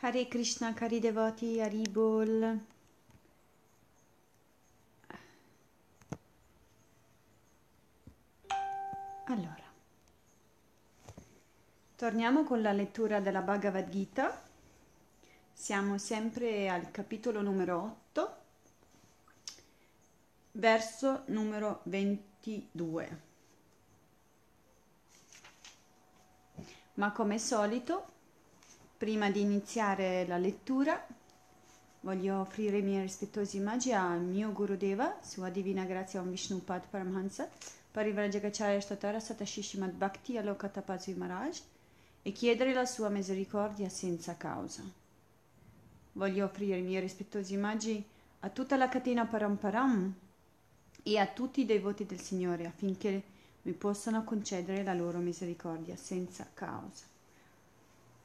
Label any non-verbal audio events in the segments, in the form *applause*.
Hare Krishna, cari devoti, Haribol. Allora, torniamo con la lettura della Bhagavad Gita. Siamo sempre al capitolo numero 8, verso numero 22. Ma come solito Prima di iniziare la lettura voglio offrire i miei rispettosi omaggi al mio Gurudeva, Sua Divina Grazia Om Vishnupad Paramhansa, Parivrajagacharya Statara Satashishimad Bhakti Alokatapazvi Maharaj e chiedere la sua misericordia senza causa. Voglio offrire i miei rispettosi omaggi a tutta la catena Paramparam e a tutti i devoti del Signore affinché mi possano concedere la loro misericordia senza causa.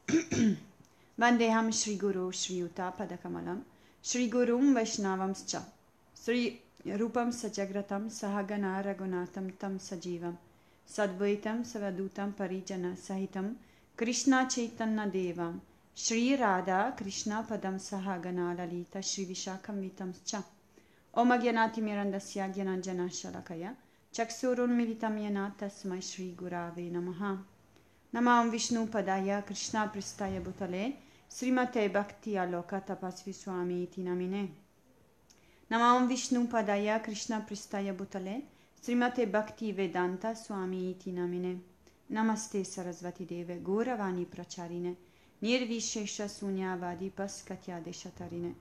Shri Guru Shri Yuta Padakamalam Shri Gurum Vaishnavamscha Shri Rupam Sajagratam Sahagana Ragunatam Tam Sajivam Sadvaitam Savadutam Parijana Sahitam Krishna Chaitanya Devam Shri Radha Krishna Padam Sahagana Lalita Shri Vishakam Vitamscha Om Agyanati Mirandasya Gyananjana Shalakaya Chaksurun Militam Yana Tasmai Shri Gurave Namaha नमाम विष्णु पदाय कृष्णा पृष्ठाय भूतले श्रीमते भक्ति आलोक तपस्वी स्वामी इति नमिने नमाम विष्णु पदाय कृष्णा पृष्ठाय भूतले श्रीमते भक्ति वेदांत स्वामी इति नमिने नमस्ते सरस्वती देवे गौरवाणी प्रचारिणे निर्विशेष शून्यवादी पस्कत्यादेशतरिणे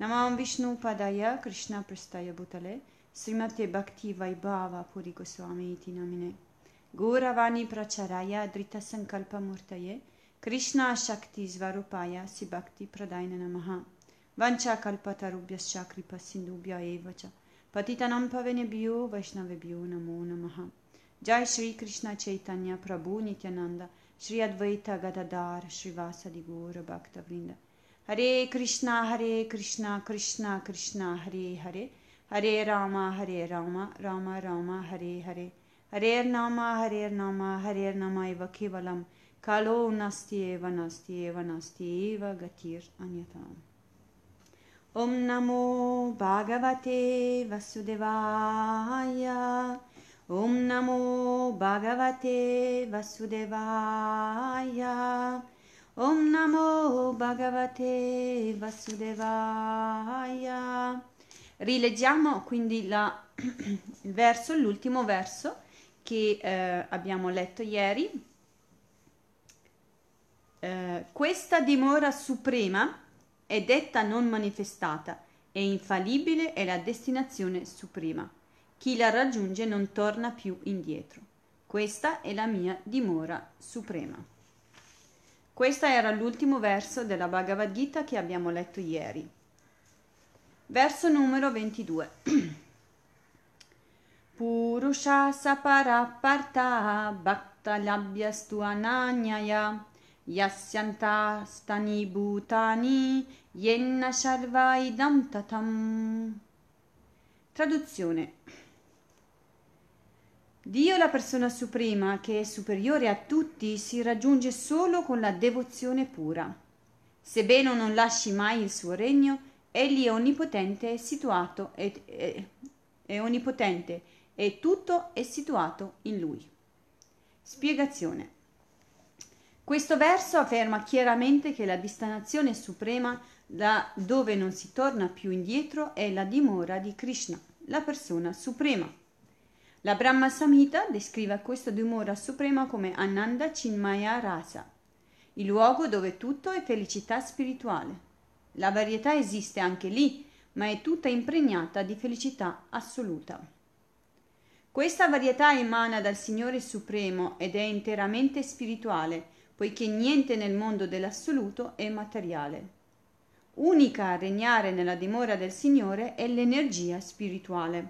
नमाम विष्णु पदाय कृष्णा पृष्ठाय भूतले श्रीमते भक्ति वैभाव पुरी गोस्वामी इति नमिने Gauravani Pracharaya Drita Sankalpa Murtaye Krishna Shakti Svarupaya Sibhakti Pradaina Namaha Vancha Kalpatarubhyascha Kripa Sindubhya Evacha Patitanam Pavenebhyo Vaishnavebhyo Namo Namaha Jai Shri Krishna Chaitanya Prabhu Nityananda Shri Advaita Gadadar Srivasadi Gaura Bhakta Vrinda Hare Krishna Hare Krishna Krishna Krishna Hare Hare Hare Rama Hare Rama Rama Rama Hare Hare Harer Nama, Harer Nama, Harer Nama Eva Kevalam, Kalo Nasti Eva Nasti Eva Nasti Eva Gatir Anyatam. Om Namo Bhagavate Vasudevaya. Om Namo Bhagavate Vasudevaya. Om Namo Bhagavate Vasudevaya. Rileggiamo quindi la, *clears throat* il verso, l'ultimo verso che eh, abbiamo letto ieri. Eh, questa dimora suprema è detta non manifestata e infallibile è la destinazione suprema. Chi la raggiunge non torna più indietro. Questa è la mia dimora suprema. Questo era l'ultimo verso della Bhagavad Gita che abbiamo letto ieri. Verso numero 22. *clears throat* Purusha saparaparta bhakta labhyastu ananyaya yasyanta stani bhutani yenna sharva idam tatam. Traduzione. Dio, la persona suprema, che è superiore a tutti, si raggiunge solo con la devozione pura. Sebbene non lasci mai il suo regno, egli è onnipotente e situato è, è, è onnipotente e tutto è situato in lui. Spiegazione. Questo verso afferma chiaramente che la destinazione suprema da dove non si torna più indietro è la dimora di Krishna, la persona suprema. La Brahma Samhita descrive questa dimora suprema come Ananda Chinmaya Rasa, il luogo dove tutto è felicità spirituale. La varietà esiste anche lì, ma è tutta impregnata di felicità assoluta. Questa varietà emana dal Signore Supremo ed è interamente spirituale, poiché niente nel mondo dell'assoluto è materiale. Unica a regnare nella dimora del Signore è l'energia spirituale,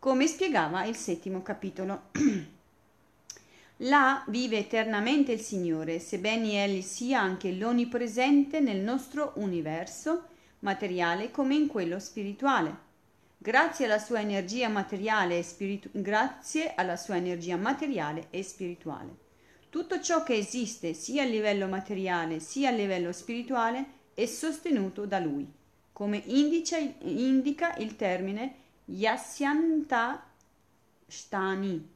come spiegava il settimo capitolo. *clears throat* Là vive eternamente il Signore, sebbene Egli sia anche l'onnipresente nel nostro universo materiale come in quello spirituale. Grazie alla sua energia materiale e, spiritu- energia materiale e spirituale. Tutto ciò che esiste sia a livello materiale sia a livello spirituale è sostenuto da lui, come indica, indica il termine Yasyanta Shtani.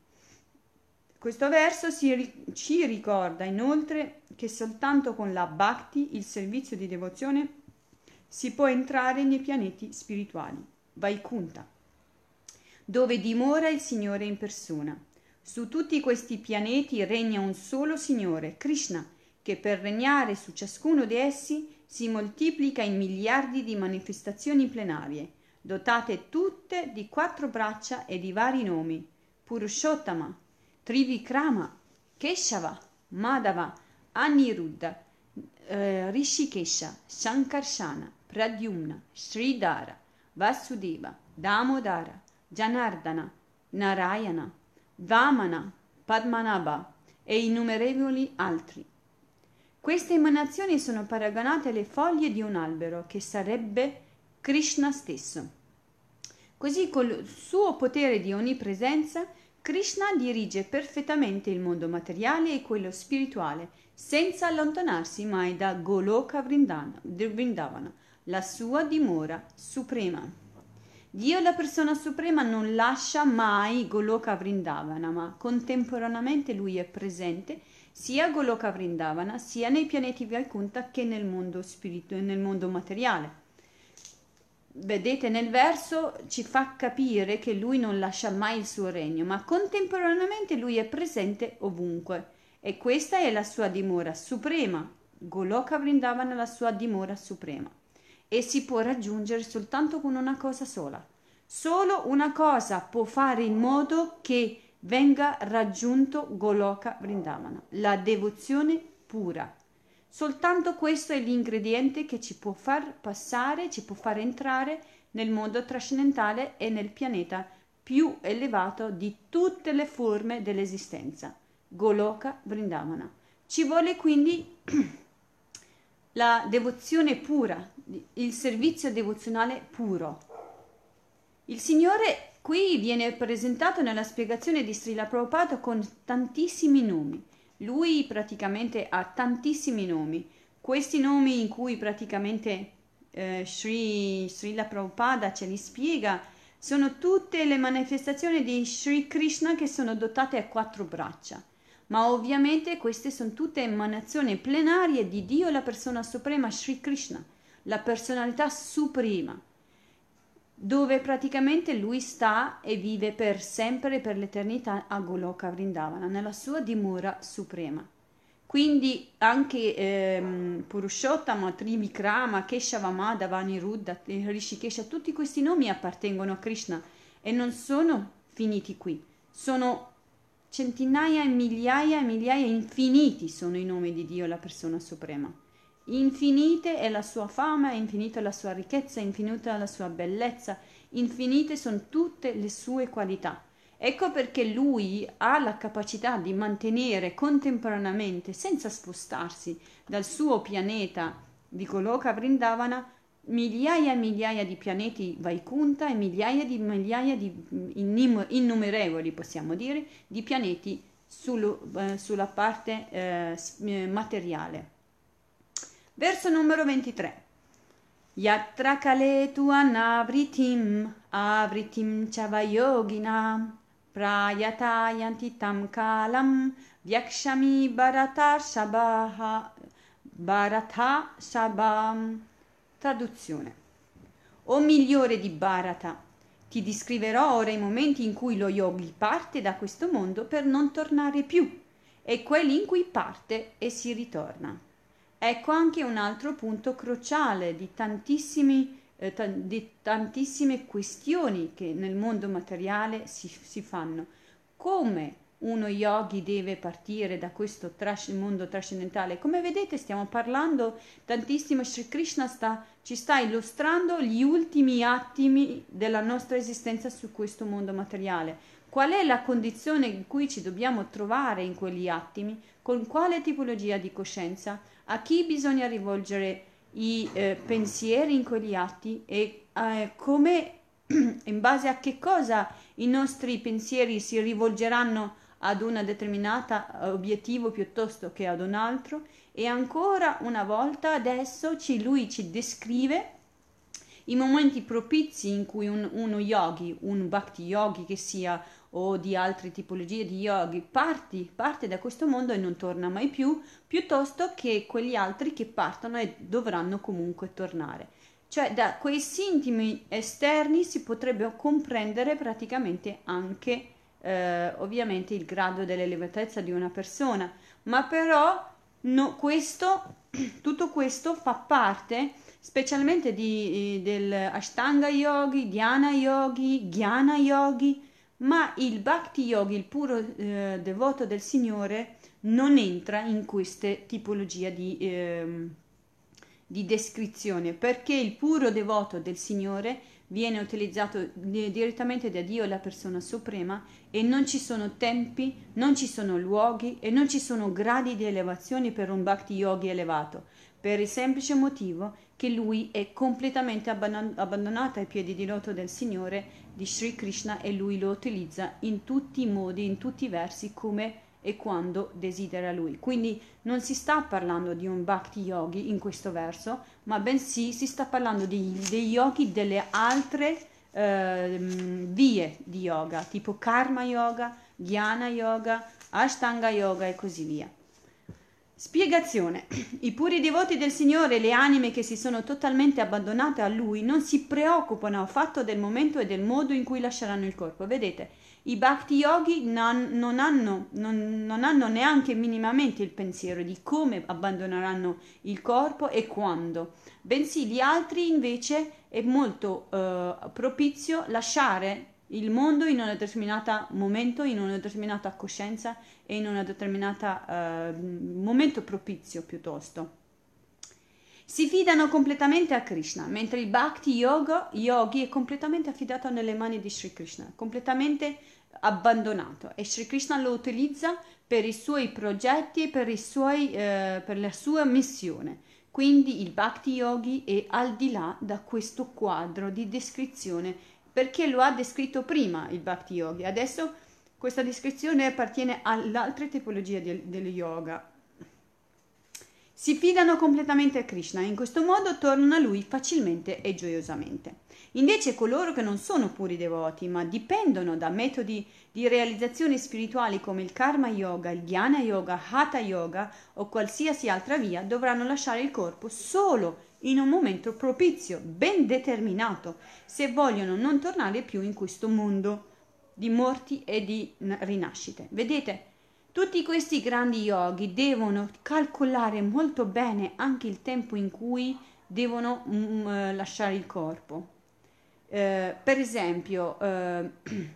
Questo verso si, ci ricorda inoltre che soltanto con la bhakti, il servizio di devozione, si può entrare nei pianeti spirituali, Vaikunta, dove dimora il Signore in persona. Su tutti questi pianeti regna un solo Signore, Krishna, che per regnare su ciascuno di essi si moltiplica in miliardi di manifestazioni plenarie, dotate tutte di quattro braccia e di vari nomi, Purushottama, Trivikrama, Keshava, Madhava, Aniruddha, eh, Rishikesha, Shankarshana, Pradyumna, Sridhara, Vasudeva, Damodara, Janardana, Narayana, Vamana, Padmanabha e innumerevoli altri. Queste emanazioni sono paragonate alle foglie di un albero che sarebbe Krishna stesso. Così col suo potere di onnipresenza Krishna dirige perfettamente il mondo materiale e quello spirituale, senza allontanarsi mai da Goloka Vrindavana, la sua dimora suprema. Dio, la persona suprema, non lascia mai Goloka Vrindavana, ma contemporaneamente lui è presente sia a Goloka Vrindavana sia nei pianeti Vaikunta che nel mondo spirito e nel mondo materiale. Vedete, nel verso ci fa capire che lui non lascia mai il suo regno, ma contemporaneamente lui è presente ovunque e questa è la sua dimora suprema. Goloka Vrindavana è la sua dimora suprema e si può raggiungere soltanto con una cosa sola. Solo una cosa può fare in modo che venga raggiunto Goloka Vrindavana, la devozione pura. Soltanto questo è l'ingrediente che ci può far passare, ci può far entrare nel mondo trascendentale e nel pianeta più elevato di tutte le forme dell'esistenza, Goloka Vrindavana. Ci vuole quindi *clears throat* la devozione pura, il servizio devozionale puro. Il Signore qui viene presentato nella spiegazione di Srila Prabhupada con tantissimi nomi. Lui praticamente ha tantissimi nomi. Questi nomi in cui praticamente eh, Sri, Srila Prabhupada ce li spiega sono tutte le manifestazioni di Sri Krishna che sono dotate a quattro braccia ma ovviamente queste sono tutte emanazioni plenarie di Dio, la persona suprema Sri Krishna, la personalità suprema, dove praticamente lui sta e vive per sempre e per l'eternità a Goloka Vrindavana, nella sua dimora suprema. Quindi anche ehm, Purushottama, Trivikrama, Keshavamada, Vaniruddha, Rishikesha, tutti questi nomi appartengono a Krishna e non sono finiti qui, sono centinaia e migliaia e migliaia infiniti sono i nomi di Dio, la persona suprema. Infinite è la sua fama, infinita la sua ricchezza, infinita la sua bellezza, infinite sono tutte le sue qualità. Ecco perché lui ha la capacità di mantenere contemporaneamente, senza spostarsi dal suo pianeta di Goloka Vrindavana, migliaia e migliaia di pianeti Vaikunta e migliaia di migliaia di innumerevoli, possiamo dire, di pianeti sul, eh, sulla parte eh, eh materiale. Verso numero 23. Yatra kaletu anavritim avritim chavayogina prayata yantitam kalam vyakshami bharata shabaha bharata shabam Traduzione. O migliore di Bharata, ti descriverò ora i momenti in cui lo yogi parte da questo mondo per non tornare più e quelli in cui parte e si ritorna. Ecco anche un altro punto cruciale di, eh, t- di tantissime questioni che nel mondo materiale si, si fanno. Come uno yogi deve partire da questo trash, mondo trascendentale. Come vedete stiamo parlando tantissimo, Sri Krishna sta, ci sta illustrando gli ultimi attimi della nostra esistenza su questo mondo materiale. Qual è la condizione in cui ci dobbiamo trovare in quegli attimi? Con quale tipologia di coscienza? A chi bisogna rivolgere i eh, pensieri in quegli atti e eh, come *clears throat* in base a che cosa i nostri pensieri si rivolgeranno ad un determinato obiettivo piuttosto che ad un altro? E ancora una volta adesso ci, lui ci descrive i momenti propizi in cui un, uno yogi, un bhakti yogi che sia o di altre tipologie di yogi, parti, parte da questo mondo e non torna mai più, piuttosto che quegli altri che partono e dovranno comunque tornare. Cioè da quei sintomi esterni si potrebbe comprendere praticamente anche eh, ovviamente il grado dell'elevatezza di una persona, ma però no, questo, *clears throat* tutto questo fa parte specialmente di, del Ashtanga Yogi, Dhyana Yogi, Jnana Yogi, ma il Bhakti Yogi, il puro eh, devoto del Signore, non entra in queste tipologie di, eh, di descrizione, perché il puro devoto del Signore viene utilizzato direttamente da Dio, la persona suprema, e non ci sono tempi, non ci sono luoghi e non ci sono gradi di elevazione per un Bhakti Yogi elevato, per il semplice motivo che lui è completamente abbandonato ai piedi di loto del Signore di Sri Krishna e lui lo utilizza in tutti i modi, in tutti i versi come e quando desidera lui. Quindi non si sta parlando di un bhakti yogi in questo verso, ma bensì si sta parlando di, dei yogi delle altre eh, vie di yoga, tipo karma yoga, jnana yoga, ashtanga yoga e così via. Spiegazione. I puri devoti del Signore, le anime che si sono totalmente abbandonate a Lui, non si preoccupano affatto del momento e del modo in cui lasceranno il corpo. Vedete, i Bhakti Yogi non, non, hanno, non, non hanno neanche minimamente il pensiero di come abbandoneranno il corpo e quando, bensì gli altri invece è molto eh, propizio lasciare il mondo in un determinato momento, in una determinata coscienza e in un determinato eh, momento propizio piuttosto. Si fidano completamente a Krishna, mentre il Bhakti Yoga, Yogi è completamente affidato nelle mani di Sri Krishna, completamente abbandonato e Sri Krishna lo utilizza per i suoi progetti e suoi, eh, per la sua missione. Quindi il Bhakti Yogi è al di là da questo quadro di descrizione perché lo ha descritto prima il Bhakti Yogi. Adesso questa descrizione appartiene all'altra tipologia del, del yoga. Si fidano completamente a Krishna e in questo modo tornano a lui facilmente e gioiosamente. Invece coloro che non sono puri devoti, ma dipendono da metodi di realizzazione spirituali come il karma yoga, il dhyana yoga, hatha yoga o qualsiasi altra via, dovranno lasciare il corpo solo in un momento propizio, ben determinato, se vogliono non tornare più in questo mondo di morti e di rinascite. Vedete, tutti questi grandi yogi devono calcolare molto bene anche il tempo in cui devono mm, eh, lasciare il corpo. Eh, per esempio, eh, *clears throat*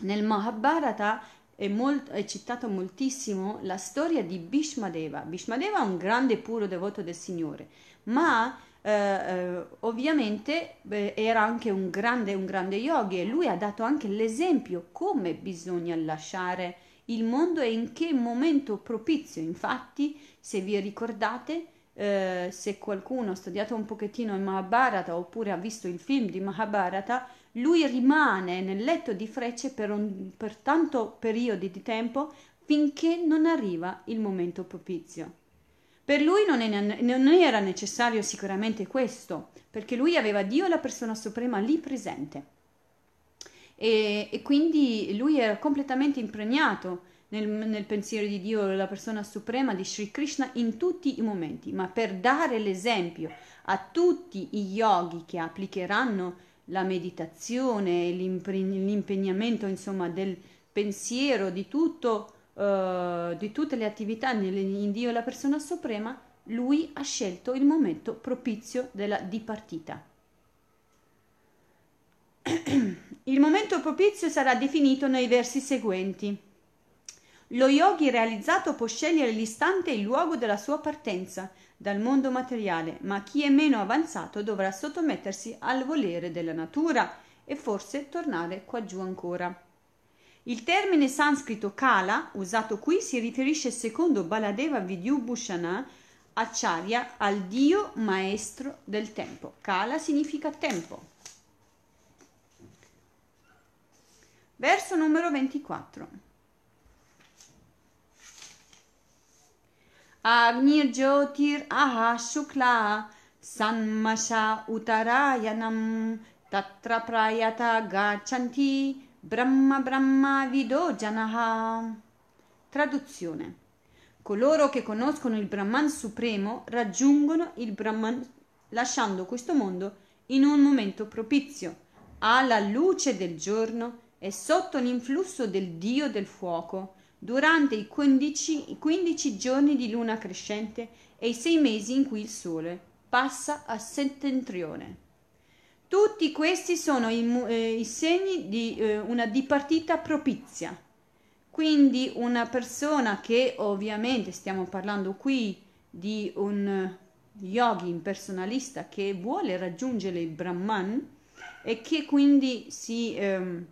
nel Mahabharata è, molt- è citato moltissimo la storia di Bhishmadeva. Bhishmadeva è un grande puro devoto del Signore ma eh, eh, ovviamente beh, era anche un grande, un grande yogi e lui ha dato anche l'esempio come bisogna lasciare il mondo e in che momento propizio. Infatti, se vi ricordate, eh, se qualcuno ha studiato un pochettino il Mahabharata oppure ha visto il film di Mahabharata, lui rimane nel letto di frecce per, un, per tanto periodo di tempo finché non arriva il momento propizio. Per lui non, è, non era necessario sicuramente questo, perché lui aveva Dio, la persona suprema, lì presente. E, e quindi lui era completamente impregnato nel, nel, pensiero di Dio, la persona suprema di Sri Krishna in tutti i momenti, ma per dare l'esempio a tutti i yogi che applicheranno la meditazione, l'impegnamento insomma del pensiero, di tutto uh, di tutte le attività in Dio la persona suprema, lui ha scelto il momento propizio della dipartita. *clears throat* Il momento propizio sarà definito nei versi seguenti. Lo yogi realizzato può scegliere l'istante e il luogo della sua partenza dal mondo materiale, ma chi è meno avanzato dovrà sottomettersi al volere della natura e forse tornare qua giù ancora. Il termine sanscrito kala, usato qui, si riferisce secondo Baladeva Vidyu Bhushana Acharya al dio maestro del tempo. Kala significa tempo. Verso numero 24. Agnir Jyotir Aha Shukla Sanmasha Utarayanam Tatra Prayata Gachanti Brahma Brahma Vido Janaha. Traduzione. Coloro che conoscono il Brahman supremo raggiungono il Brahman lasciando questo mondo in un momento propizio, alla luce del giorno e sotto l'influsso del Dio del fuoco, durante i 15, 15 giorni di luna crescente e i sei mesi in cui il Sole passa a settentrione. Tutti questi sono i, eh, i segni di eh, una dipartita propizia. Quindi una persona che ovviamente stiamo parlando qui di un yogi impersonalista che vuole raggiungere il Brahman e che quindi si ehm,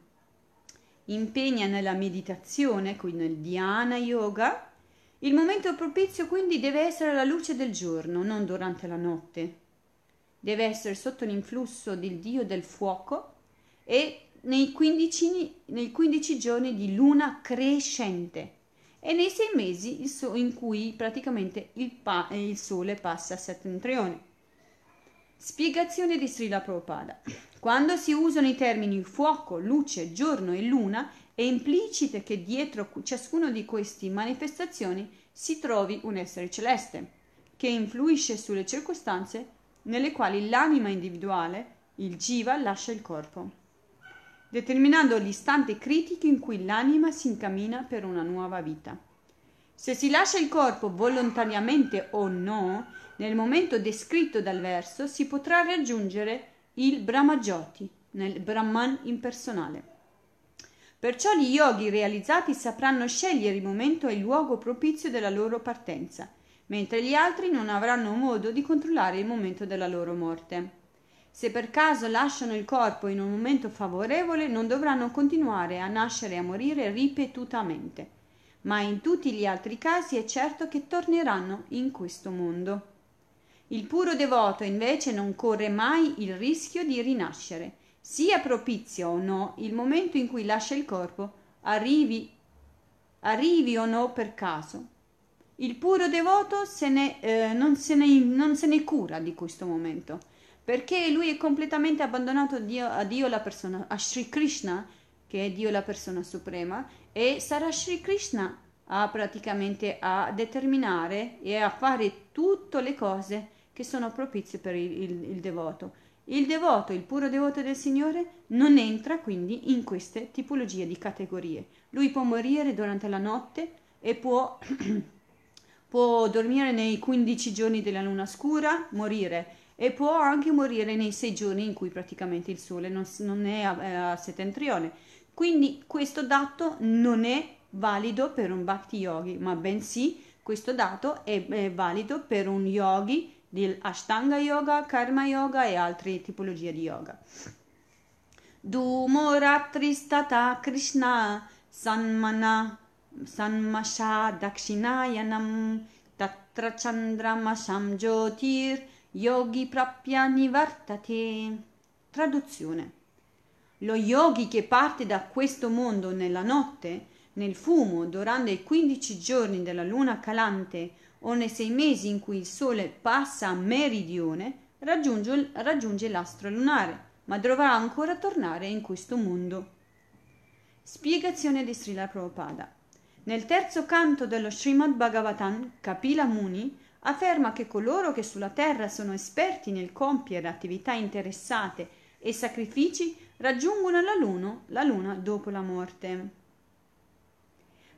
impegna nella meditazione, quindi nel dhyana yoga, il momento propizio quindi deve essere la luce del giorno, non durante la notte. Deve essere sotto l'influsso del dio del fuoco e nei 15, nei 15 giorni di luna crescente e nei sei mesi in cui praticamente il, pa- il sole passa a settentrione. Spiegazione di Srila Prabhupada. Quando si usano i termini fuoco, luce, giorno e luna, è implicito che dietro ciascuna di queste manifestazioni si trovi un essere celeste, che influisce sulle circostanze nelle quali l'anima individuale, il jiva, lascia il corpo, determinando l'istante critico in cui l'anima si incammina per una nuova vita. Se si lascia il corpo volontariamente o no, nel momento descritto dal verso si potrà raggiungere il Brahmajoti, nel Brahman impersonale. Perciò gli yogi realizzati sapranno scegliere il momento e il luogo propizio della loro partenza, mentre gli altri non avranno modo di controllare il momento della loro morte. Se per caso lasciano il corpo in un momento favorevole, non dovranno continuare a nascere e a morire ripetutamente, ma in tutti gli altri casi è certo che torneranno in questo mondo. Il puro devoto invece non corre mai il rischio di rinascere, sia propizio o no il momento in cui lascia il corpo, arrivi, arrivi o no per caso. Il puro devoto se ne, eh, non, se ne, non, se ne, cura di questo momento, perché lui è completamente abbandonato Dio, a Dio la persona, a Sri Krishna, che è Dio la persona suprema, e sarà Sri Krishna a praticamente a determinare e a fare tutte le cose che sono propizie per il, il, il devoto. Il devoto, il puro devoto del Signore, non entra quindi in queste tipologie di categorie. Lui può morire durante la notte e può, *clears throat* può dormire nei 15 giorni della luna scura, morire, e può anche morire nei 6 giorni in cui praticamente il sole non, non è a, a settentrione. Quindi questo dato non è valido per un bhakti yogi, ma bensì questo dato è, è valido per un yogi di Ashtanga Yoga, Karma Yoga e altre tipologie di yoga. Dumoratristata Krishna Sanmana Sanmasha Dakshinayanam Tatra Chandramasam Jyotir Yogi Prapya Nivartate. Traduzione. Lo yogi che parte da questo mondo nella notte, nel fumo, durante i 15 giorni della luna calante o nei sei mesi in cui il Sole passa a meridione, raggiunge, raggiunge l'astro lunare, ma dovrà ancora tornare in questo mondo. Spiegazione di Srila Prabhupada. Nel terzo canto dello Srimad Bhagavatam, Kapila Muni afferma che coloro che sulla terra sono esperti nel compiere attività interessate e sacrifici raggiungono la luna, la luna dopo la morte.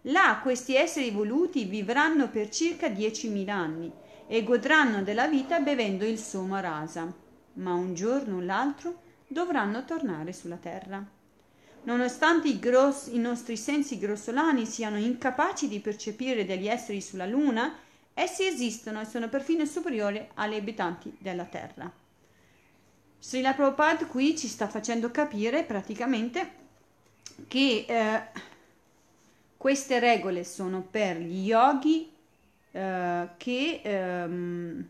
Là questi esseri evoluti vivranno per circa 10.000 anni e godranno della vita bevendo il soma rasa, ma un giorno o l'altro dovranno tornare sulla terra. Nonostante i, gross, i nostri sensi grossolani siano incapaci di percepire degli esseri sulla Luna, essi esistono e sono perfino superiori agli abitanti della Terra. Srila Prabhupada qui ci sta facendo capire praticamente che eh, queste regole sono per gli yogi eh, che, ehm,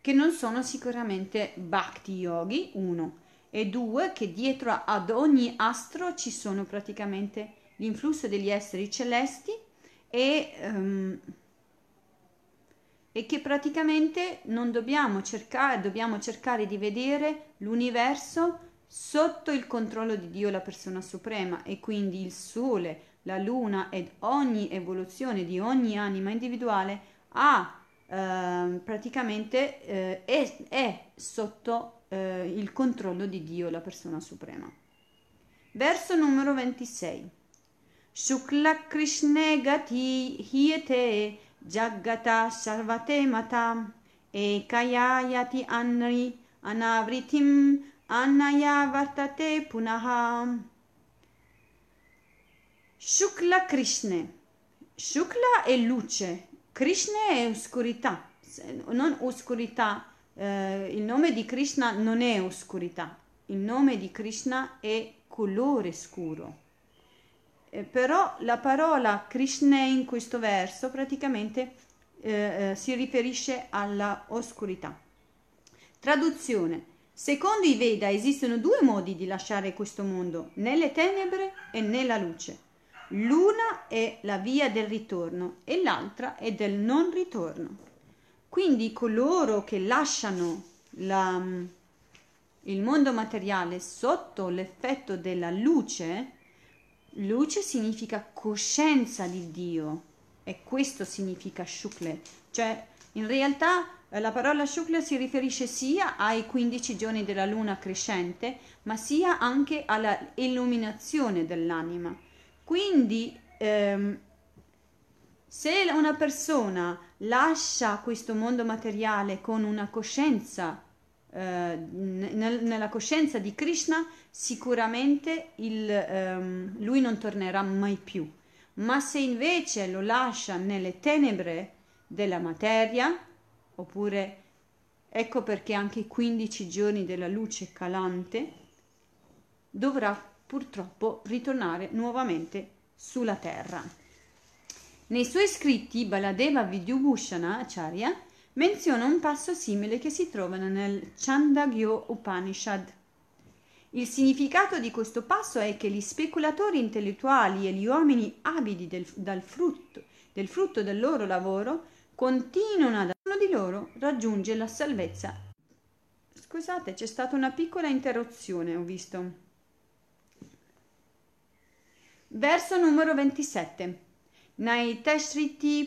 che non sono sicuramente bhakti yogi, uno, e due, che dietro ad ogni astro ci sono praticamente l'influsso degli esseri celesti e, um, e che praticamente non dobbiamo cercare, dobbiamo cercare di vedere l'universo sotto il controllo di Dio, la persona suprema, e quindi il sole, la luna ed ogni evoluzione di ogni anima individuale ha eh, praticamente eh, è, è, sotto eh, il controllo di Dio, la persona suprema. Verso numero 26. Shukla Krishne Gati Hiete Jaggata Sarvate Mata Ekayayati Anri Anavritim Anaya Vartate Punaha Shukla Krishna. Shukla è luce, Krishna è oscurità, non oscurità. Eh, il nome di Krishna non è oscurità, il nome di Krishna è colore scuro. Eh, però la parola Krishna in questo verso praticamente eh, eh si riferisce alla oscurità. Traduzione. Secondo i Veda esistono due modi di lasciare questo mondo, nelle tenebre e nella luce. L'una è la via del ritorno e l'altra è del non ritorno. Quindi coloro che lasciano la, il mondo materiale sotto l'effetto della luce, luce significa coscienza di Dio e questo significa Shukle, cioè in realtà eh, la parola Shukla si riferisce sia ai 15 giorni della luna crescente, ma sia anche alla illuminazione dell'anima. Quindi, ehm, se una persona lascia questo mondo materiale con una coscienza, eh, nel, nella coscienza di Krishna, sicuramente il, ehm, lui non tornerà mai più. Ma se invece lo lascia nelle tenebre della materia, oppure ecco perché anche i 15 giorni della luce calante dovrà purtroppo ritornare nuovamente sulla terra. Nei suoi scritti Baladeva Vidyubhushana Acharya menziona un passo simile che si trova nel Chandagyo Upanishad. Il significato di questo passo è che gli speculatori intellettuali e gli uomini avidi del, frutto, del frutto del loro lavoro continuano ad uno di loro raggiunge la salvezza. Scusate, c'è stata una piccola interruzione, ho visto. Verso numero 27.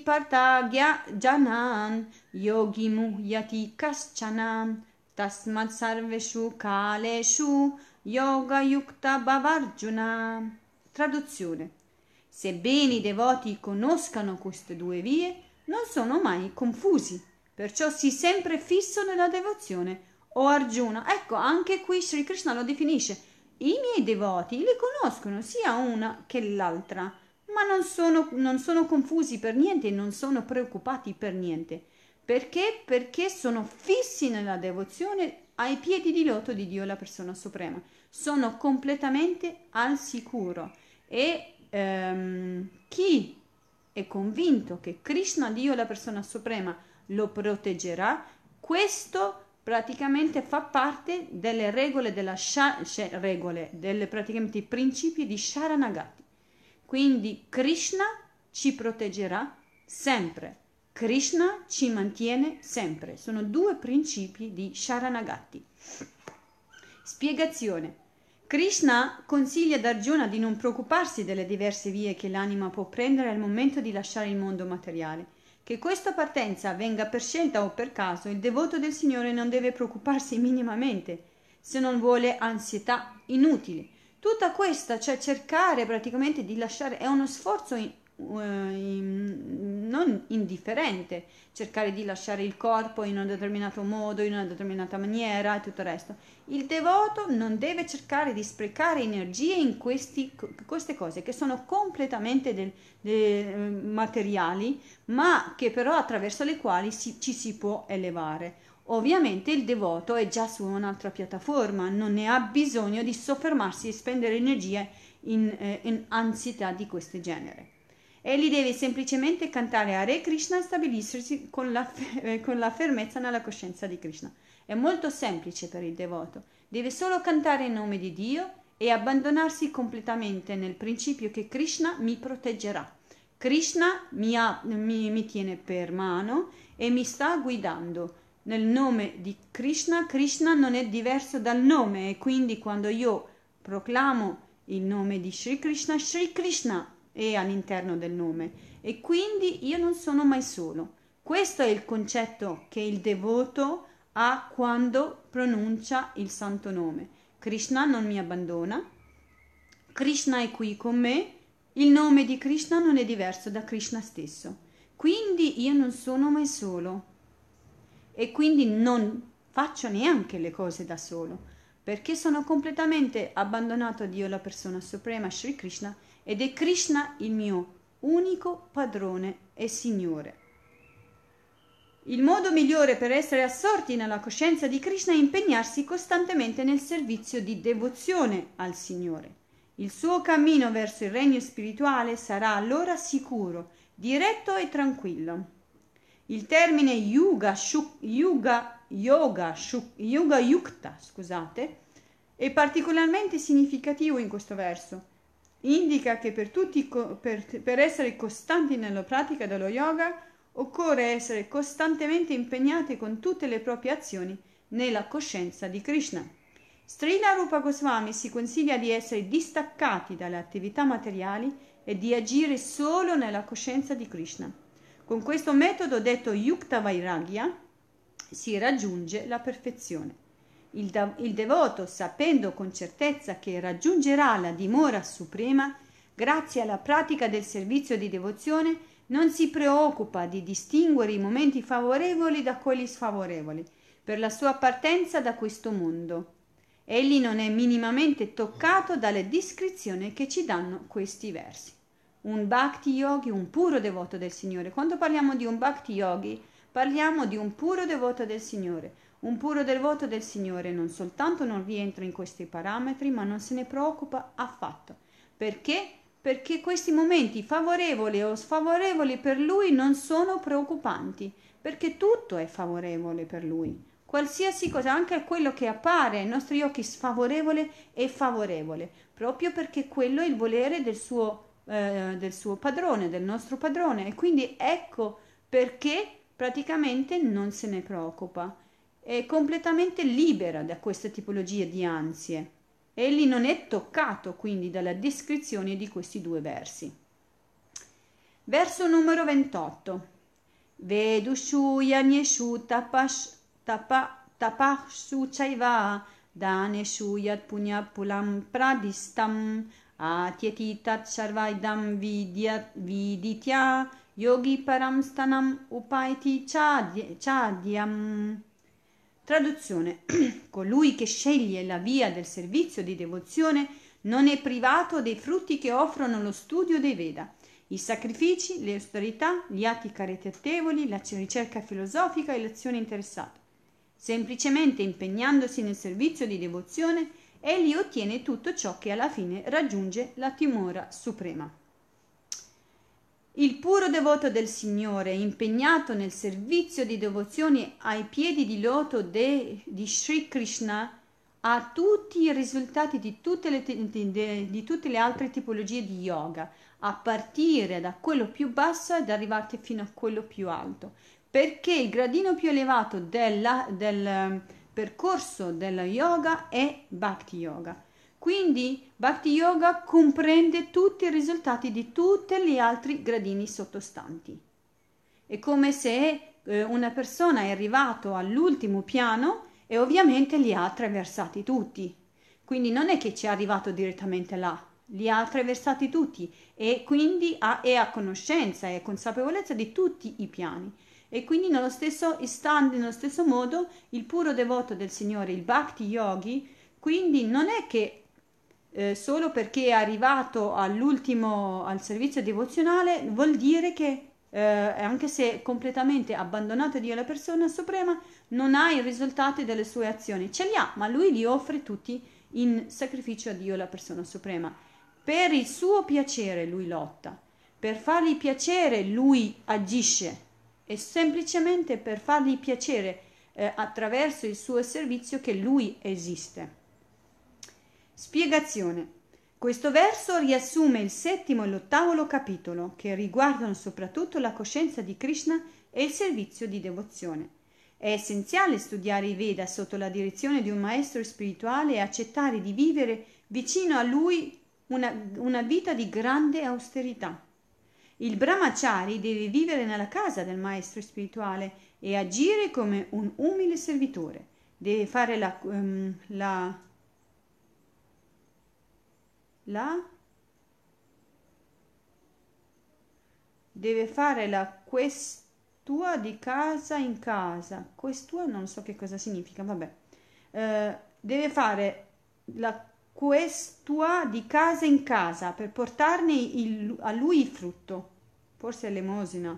Partagya janan yogi muhyati kaschanam tasmad sarveshu kaleshu yoga yukta bavarjuna. Traduzione. Sebbene i devoti conoscano queste due vie, non sono mai confusi, perciò si sempre fisso nella devozione. O Arjuna, ecco, anche qui Sri Krishna lo definisce. I miei devoti li conoscono sia una che l'altra, ma non sono, non sono confusi per niente non sono preoccupati per niente. Perché? Perché sono fissi nella devozione ai piedi di loto di Dio, la persona suprema. Sono completamente al sicuro. E ehm, chi è convinto che Krishna, Dio, la persona suprema, lo proteggerà, questo praticamente fa parte delle regole della sha, regole, delle praticamente principi di Sharanagati. Quindi Krishna ci proteggerà sempre. Krishna ci mantiene sempre. Sono due principi di Sharanagati. Spiegazione. Krishna consiglia ad Arjuna di non preoccuparsi delle diverse vie che l'anima può prendere al momento di lasciare il mondo materiale. Che questa partenza avvenga per scelta o per caso, il devoto del Signore non deve preoccuparsi minimamente, se non vuole ansietà inutili. Tutta questa, cioè cercare praticamente di lasciare, è uno sforzo in, uh, in, non indifferente, cercare di lasciare il corpo in un determinato modo, in una determinata maniera e tutto il resto. Il devoto non deve cercare di sprecare energie in questi, queste cose che sono completamente del, de, materiali, ma che però attraverso le quali si, ci si può elevare. Ovviamente il devoto è già su un'altra piattaforma, non ne ha bisogno di soffermarsi e spendere energie in, eh, in ansietà di questo genere. Egli deve semplicemente cantare Hare Krishna e stabilirsi con la, eh, con la fermezza nella coscienza di Krishna. È molto semplice per il devoto. Deve solo cantare in nome di Dio e abbandonarsi completamente nel principio che Krishna mi proteggerà. Krishna mi, ha, mi, mi tiene per mano e mi sta guidando. Nel nome di Krishna, Krishna non è diverso dal nome e quindi quando io proclamo il nome di Sri Krishna, Sri Krishna è all'interno del nome e quindi io non sono mai solo. Questo è il concetto che il devoto ha quando pronuncia il santo nome. Krishna non mi abbandona, Krishna è qui con me, il nome di Krishna non è diverso da Krishna stesso. Quindi io non sono mai solo e quindi non faccio neanche le cose da solo, perché sono completamente abbandonato a Dio, la persona suprema, Sri Krishna, ed è Krishna il mio unico padrone e Signore. Il modo migliore per essere assorti nella coscienza di Krishna è impegnarsi costantemente nel servizio di devozione al Signore. Il suo cammino verso il regno spirituale sarà allora sicuro, diretto e tranquillo. Il termine yuga, shuk, yuga, yoga, shuk, yuga yukta, scusate, è particolarmente significativo in questo verso. Indica che per, tutti, per, per essere costanti nella pratica dello yoga occorre essere costantemente impegnati con tutte le proprie azioni nella coscienza di Krishna. Srila Rupa Goswami si consiglia di essere distaccati dalle attività materiali e di agire solo nella coscienza di Krishna. Con questo metodo detto Yukta Vairagya si raggiunge la perfezione. Il, da- il devoto, sapendo con certezza che raggiungerà la dimora suprema, grazie alla pratica del servizio di devozione, non si preoccupa di distinguere i momenti favorevoli da quelli sfavorevoli per la sua partenza da questo mondo. Egli non è minimamente toccato dalle descrizioni che ci danno questi versi. Un bhakti yogi, un puro devoto del Signore. Quando parliamo di un bhakti yogi, parliamo di un puro devoto del Signore. Un puro devoto del Signore non soltanto non rientra in questi parametri, ma non se ne preoccupa affatto. Perché? perché questi momenti favorevoli o sfavorevoli per lui non sono preoccupanti, perché tutto è favorevole per lui. Qualsiasi cosa, anche quello che appare ai nostri occhi sfavorevole, è favorevole, proprio perché quello è il volere del suo, eh, del suo padrone, del nostro padrone. E quindi ecco perché praticamente non se ne preoccupa. È completamente libera da queste tipologie di ansie. Egli non è toccato quindi dalla descrizione di questi due versi. Verso numero 28. Vedushu yanyeshu tapash tapa tapashu chaiva daneshu yat punya pulam pradistam sarvaidam vidya, viditya yogi param stanam upaiti chadyam. Traduzione. *clears throat* Colui che sceglie la via del servizio di devozione non è privato dei frutti che offrono lo studio dei Veda, i sacrifici, le austerità, gli atti caritatevoli, la ricerca filosofica e l'azione interessata. Semplicemente impegnandosi nel servizio di devozione, egli ottiene tutto ciò che alla fine raggiunge la timora suprema. Il puro devoto del Signore, impegnato nel servizio di devozione ai piedi di loto de, di Sri Krishna, ha tutti i risultati di tutte, le, di, tutte le altre tipologie di yoga, a partire da quello più basso ed arrivare fino a quello più alto, perché il gradino più elevato della, del percorso dello yoga è Bhakti Yoga quindi Bhakti Yoga comprende tutti i risultati di tutti gli altri gradini sottostanti. È come se eh, una persona è arrivato all'ultimo piano e ovviamente li ha attraversati tutti. Quindi non è che ci è arrivato direttamente là, li ha attraversati tutti e quindi ha, è a conoscenza e consapevolezza di tutti i piani. E quindi nello stesso istante, nello stesso modo, il puro devoto del Signore, il Bhakti Yogi, quindi non è che eh, solo perché è arrivato all'ultimo al servizio devozionale vuol dire che eh, anche se completamente abbandonato Dio la persona suprema non ha i risultati delle sue azioni. Ce li ha ma lui li offre tutti in sacrificio a Dio la persona suprema. Per il suo piacere lui lotta. Per fargli piacere lui agisce e semplicemente per fargli piacere eh, attraverso il suo servizio che lui esiste Spiegazione. Questo verso riassume il settimo e l'ottavo capitolo, che riguardano soprattutto la coscienza di Krishna e il servizio di devozione. È essenziale studiare i Veda sotto la direzione di un maestro spirituale e accettare di vivere vicino a lui una, una vita di grande austerità. Il brahmachari deve vivere nella casa del maestro spirituale e agire come un umile servitore. Deve fare la, um, la la deve fare la questua di casa in casa. Questua non so che cosa significa, vabbè. Eh, deve fare la questua di casa in casa per portarne il, a lui il frutto, forse l'emosina.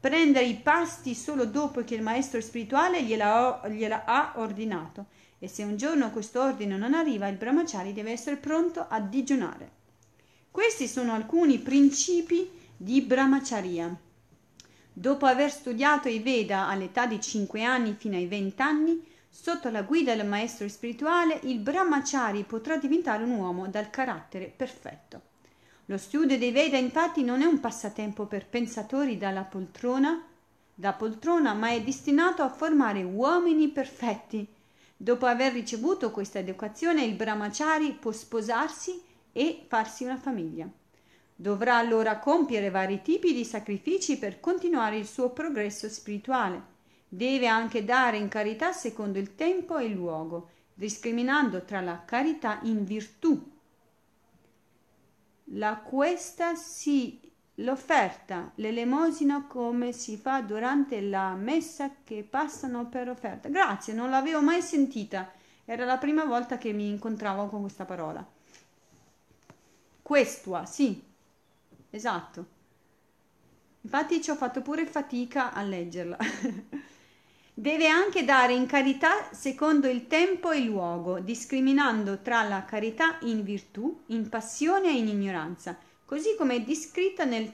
Prendere i pasti solo dopo che il maestro spirituale gliela, gliela ha ordinato e se un giorno questo ordine non arriva, il brahmachari deve essere pronto a digiunare. Questi sono alcuni principi di brahmacharya. Dopo aver studiato i Veda all'età di 5 anni fino ai 20 anni, sotto la guida del maestro spirituale, il brahmachari potrà diventare un uomo dal carattere perfetto. Lo studio dei Veda infatti non è un passatempo per pensatori dalla poltrona, da poltrona, ma è destinato a formare uomini perfetti Dopo aver ricevuto questa educazione, il brahmachari può sposarsi e farsi una famiglia. Dovrà allora compiere vari tipi di sacrifici per continuare il suo progresso spirituale. Deve anche dare in carità secondo il tempo e il luogo, discriminando tra la carità in virtù. La questa si l'offerta, l'elemosina come si fa durante la messa che passano per offerta. Grazie, non l'avevo mai sentita. Era la prima volta che mi incontravo con questa parola. Questua, sì, esatto. Infatti ci ho fatto pure fatica a leggerla. *laughs* Deve anche dare in carità secondo il tempo e il luogo, discriminando tra la carità in virtù, in passione e in ignoranza così come è descritta nel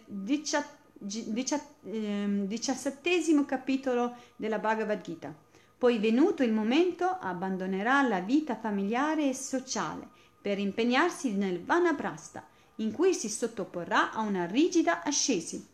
ehm, diciassettesimo capitolo della Bhagavad Gita. Poi venuto il momento abbandonerà la vita familiare e sociale per impegnarsi nel Vanaprastha, in cui si sottoporrà a una rigida ascesi,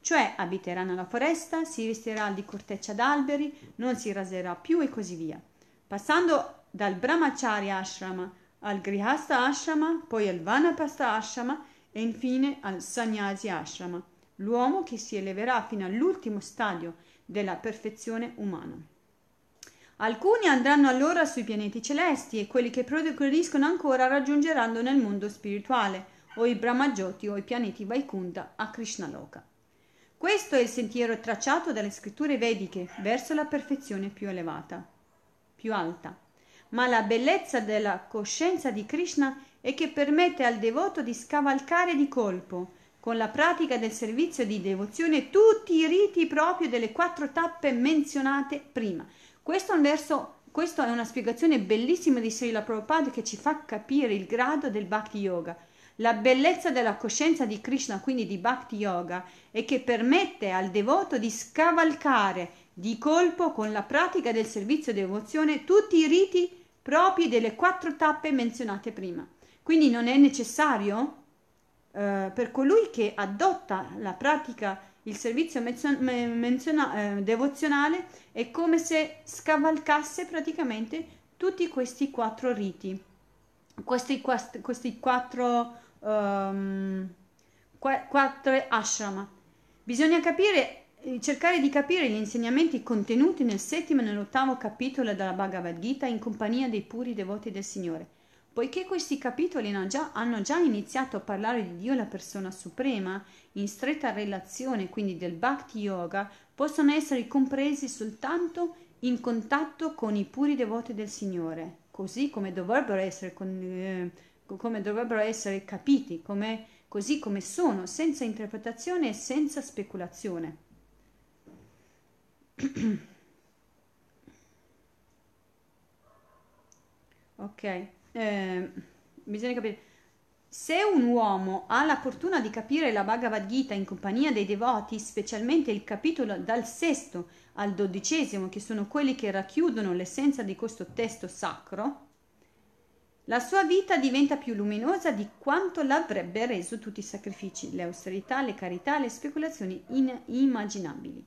cioè abiterà nella foresta, si vestirà di corteccia d'alberi, non si raserà più e così via. Passando dal Brahmacharya Ashrama al Grihastha Ashrama, poi al Vanaprastha Ashrama, e infine al Sannyasi Ashrama, l'uomo che si eleverà fino all'ultimo stadio della perfezione umana. Alcuni andranno allora sui pianeti celesti e quelli che progrediscono ancora raggiungeranno nel mondo spirituale o i Brahmajoti o i pianeti Vaikunta a Krishnaloka. Questo è il sentiero tracciato dalle scritture vediche verso la perfezione più elevata, più alta. Ma la bellezza della coscienza di Krishna e che permette al devoto di scavalcare di colpo, con la pratica del servizio di devozione, tutti i riti proprio delle quattro tappe menzionate prima. Questo è un verso questa è una spiegazione bellissima di Srila Prabhupada che ci fa capire il grado del Bhakti Yoga. La bellezza della coscienza di Krishna, quindi di Bhakti Yoga, e che permette al devoto di scavalcare di colpo con la pratica del servizio devozione tutti i riti propri delle quattro tappe menzionate prima. Quindi non è necessario eh, per colui che adotta la pratica, il servizio menziona, eh, devozionale, è come se scavalcasse praticamente tutti questi quattro riti, questi, questi quattro, um, quattro ashrama. Bisogna capire eh, cercare di capire gli insegnamenti contenuti nel settimo e nell'ottavo capitolo della Bhagavad Gita in compagnia dei puri devoti del Signore. Poiché questi capitoli hanno già, hanno già, iniziato a parlare di Dio la persona suprema, in stretta relazione quindi del Bhakti Yoga, possono essere compresi soltanto in contatto con i puri devoti del Signore, così come dovrebbero essere, eh, come dovrebbero essere capiti, come, così come sono, senza interpretazione e senza speculazione. *clears throat* ok eh, bisogna capire se un uomo ha la fortuna di capire la Bhagavad Gita in compagnia dei devoti, specialmente il capitolo dal sesto al dodicesimo, che sono quelli che racchiudono l'essenza di questo testo sacro, La sua vita diventa più luminosa di quanto l'avrebbe reso tutti i sacrifici, le austerità, le carità, le speculazioni inimmaginabili.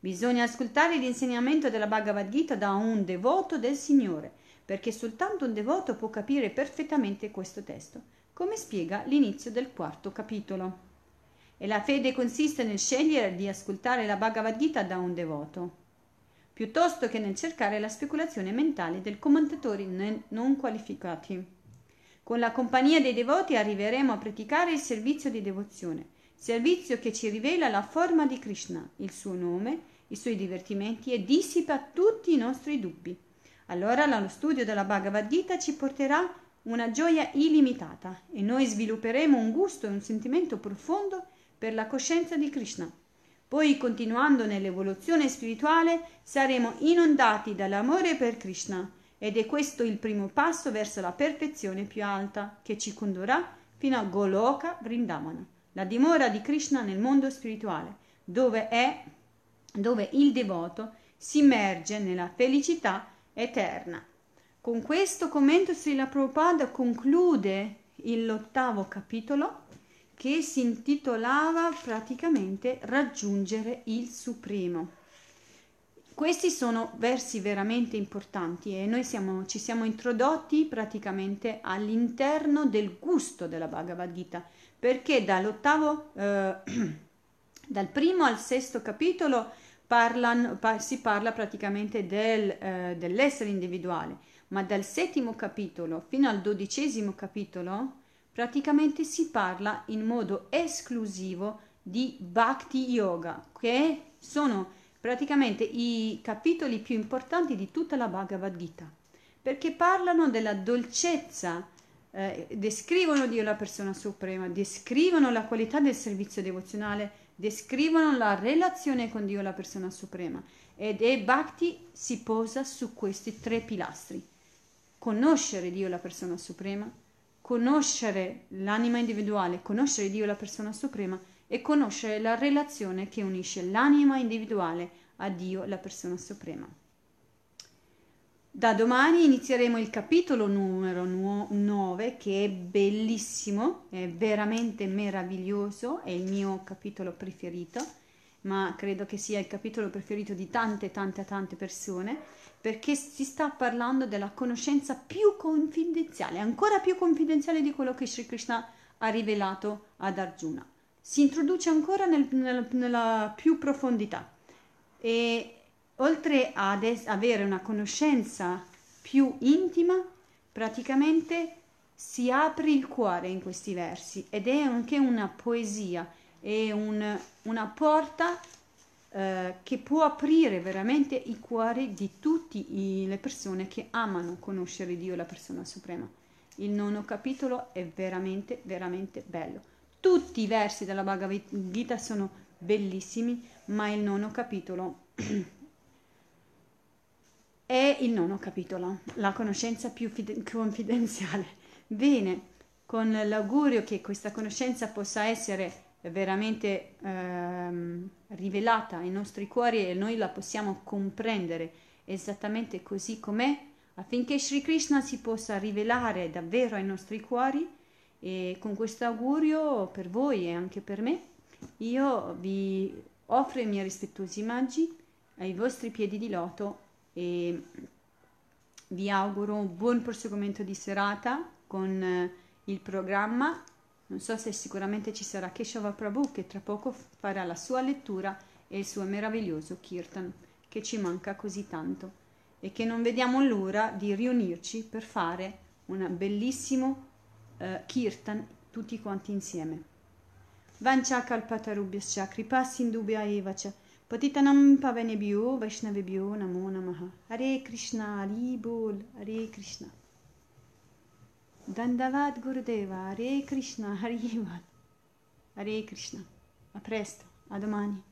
Bisogna ascoltare l'insegnamento della Bhagavad Gita da un devoto del Signore, perché soltanto un devoto può capire perfettamente questo testo, come spiega l'inizio del quarto capitolo. E la fede consiste nel scegliere di ascoltare la Bhagavad Gita da un devoto, piuttosto che nel cercare la speculazione mentale del commentatori non qualificati. Con la compagnia dei devoti arriveremo a praticare il servizio di devozione, servizio che ci rivela la forma di Krishna, il suo nome i suoi divertimenti e dissipa tutti i nostri dubbi. Allora lo studio della Bhagavad Gita ci porterà una gioia illimitata e noi svilupperemo un gusto e un sentimento profondo per la coscienza di Krishna. Poi, continuando nell'evoluzione spirituale, saremo inondati dall'amore per Krishna ed è questo il primo passo verso la perfezione più alta che ci condurrà fino a Goloka Vrindavana, la dimora di Krishna nel mondo spirituale, dove è dove il devoto si immerge nella felicità eterna. Con questo commento Srila Prabhupada conclude l'ottavo capitolo che si intitolava praticamente Raggiungere il Supremo. Questi sono versi veramente importanti e noi siamo, ci siamo introdotti praticamente all'interno del gusto della Bhagavad Gita, perché dall'ottavo, eh, *clears throat* dal primo al sesto capitolo parlan, pa, si parla praticamente del, eh, dell'essere individuale, ma dal settimo capitolo fino al dodicesimo capitolo praticamente si parla in modo esclusivo di Bhakti Yoga, che sono praticamente i capitoli più importanti di tutta la Bhagavad Gita, perché parlano della dolcezza, eh, descrivono Dio la persona suprema, descrivono la qualità del servizio devozionale, descrivono la relazione con Dio, la persona suprema. Ed è Bhakti si posa su questi tre pilastri. Conoscere Dio, la persona suprema, conoscere l'anima individuale, conoscere Dio, la persona suprema e conoscere la relazione che unisce l'anima individuale a Dio, la persona suprema. Da domani inizieremo il capitolo numero 9 che è bellissimo, è veramente meraviglioso, è il mio capitolo preferito, ma credo che sia il capitolo preferito di tante tante tante persone perché si sta parlando della conoscenza più confidenziale, ancora più confidenziale di quello che Sri Krishna ha rivelato ad Arjuna. Si introduce ancora nel, nel, nella più profondità e oltre ad es- avere una conoscenza più intima, praticamente si apre il cuore in questi versi ed è anche una poesia, è un, una porta eh, che può aprire veramente i cuori di tutte le persone che amano conoscere Dio, la persona suprema. Il nono capitolo è veramente, veramente bello. Tutti i versi della Bhagavad Gita sono bellissimi, ma il nono capitolo *clears throat* è il nono capitolo, la conoscenza più fide- confidenziale. Bene, con l'augurio che questa conoscenza possa essere veramente ehm, rivelata ai nostri cuori e noi la possiamo comprendere esattamente così com'è, affinché Sri Krishna si possa rivelare davvero ai nostri cuori e con questo augurio per voi e anche per me io vi offro i miei rispettosi omaggi ai vostri piedi di loto e vi auguro un buon proseguimento di serata con eh, il programma. Non so se sicuramente ci sarà Keshava Prabhu che tra poco farà la sua lettura e il suo meraviglioso Kirtan, che ci manca così tanto. E che non vediamo l'ora di riunirci per fare un bellissimo eh, Kirtan tutti quanti insieme. Vancha kalpatarubhyascha kripa sindubhya evacha patitanam pavanebhyo vaishnavebhyo namo namaha. Hare Krishna, Hari Bol, Hare Krishna. Dandavat Gurudeva, Hare Krishna, Hare Krishna. A presto, a domani.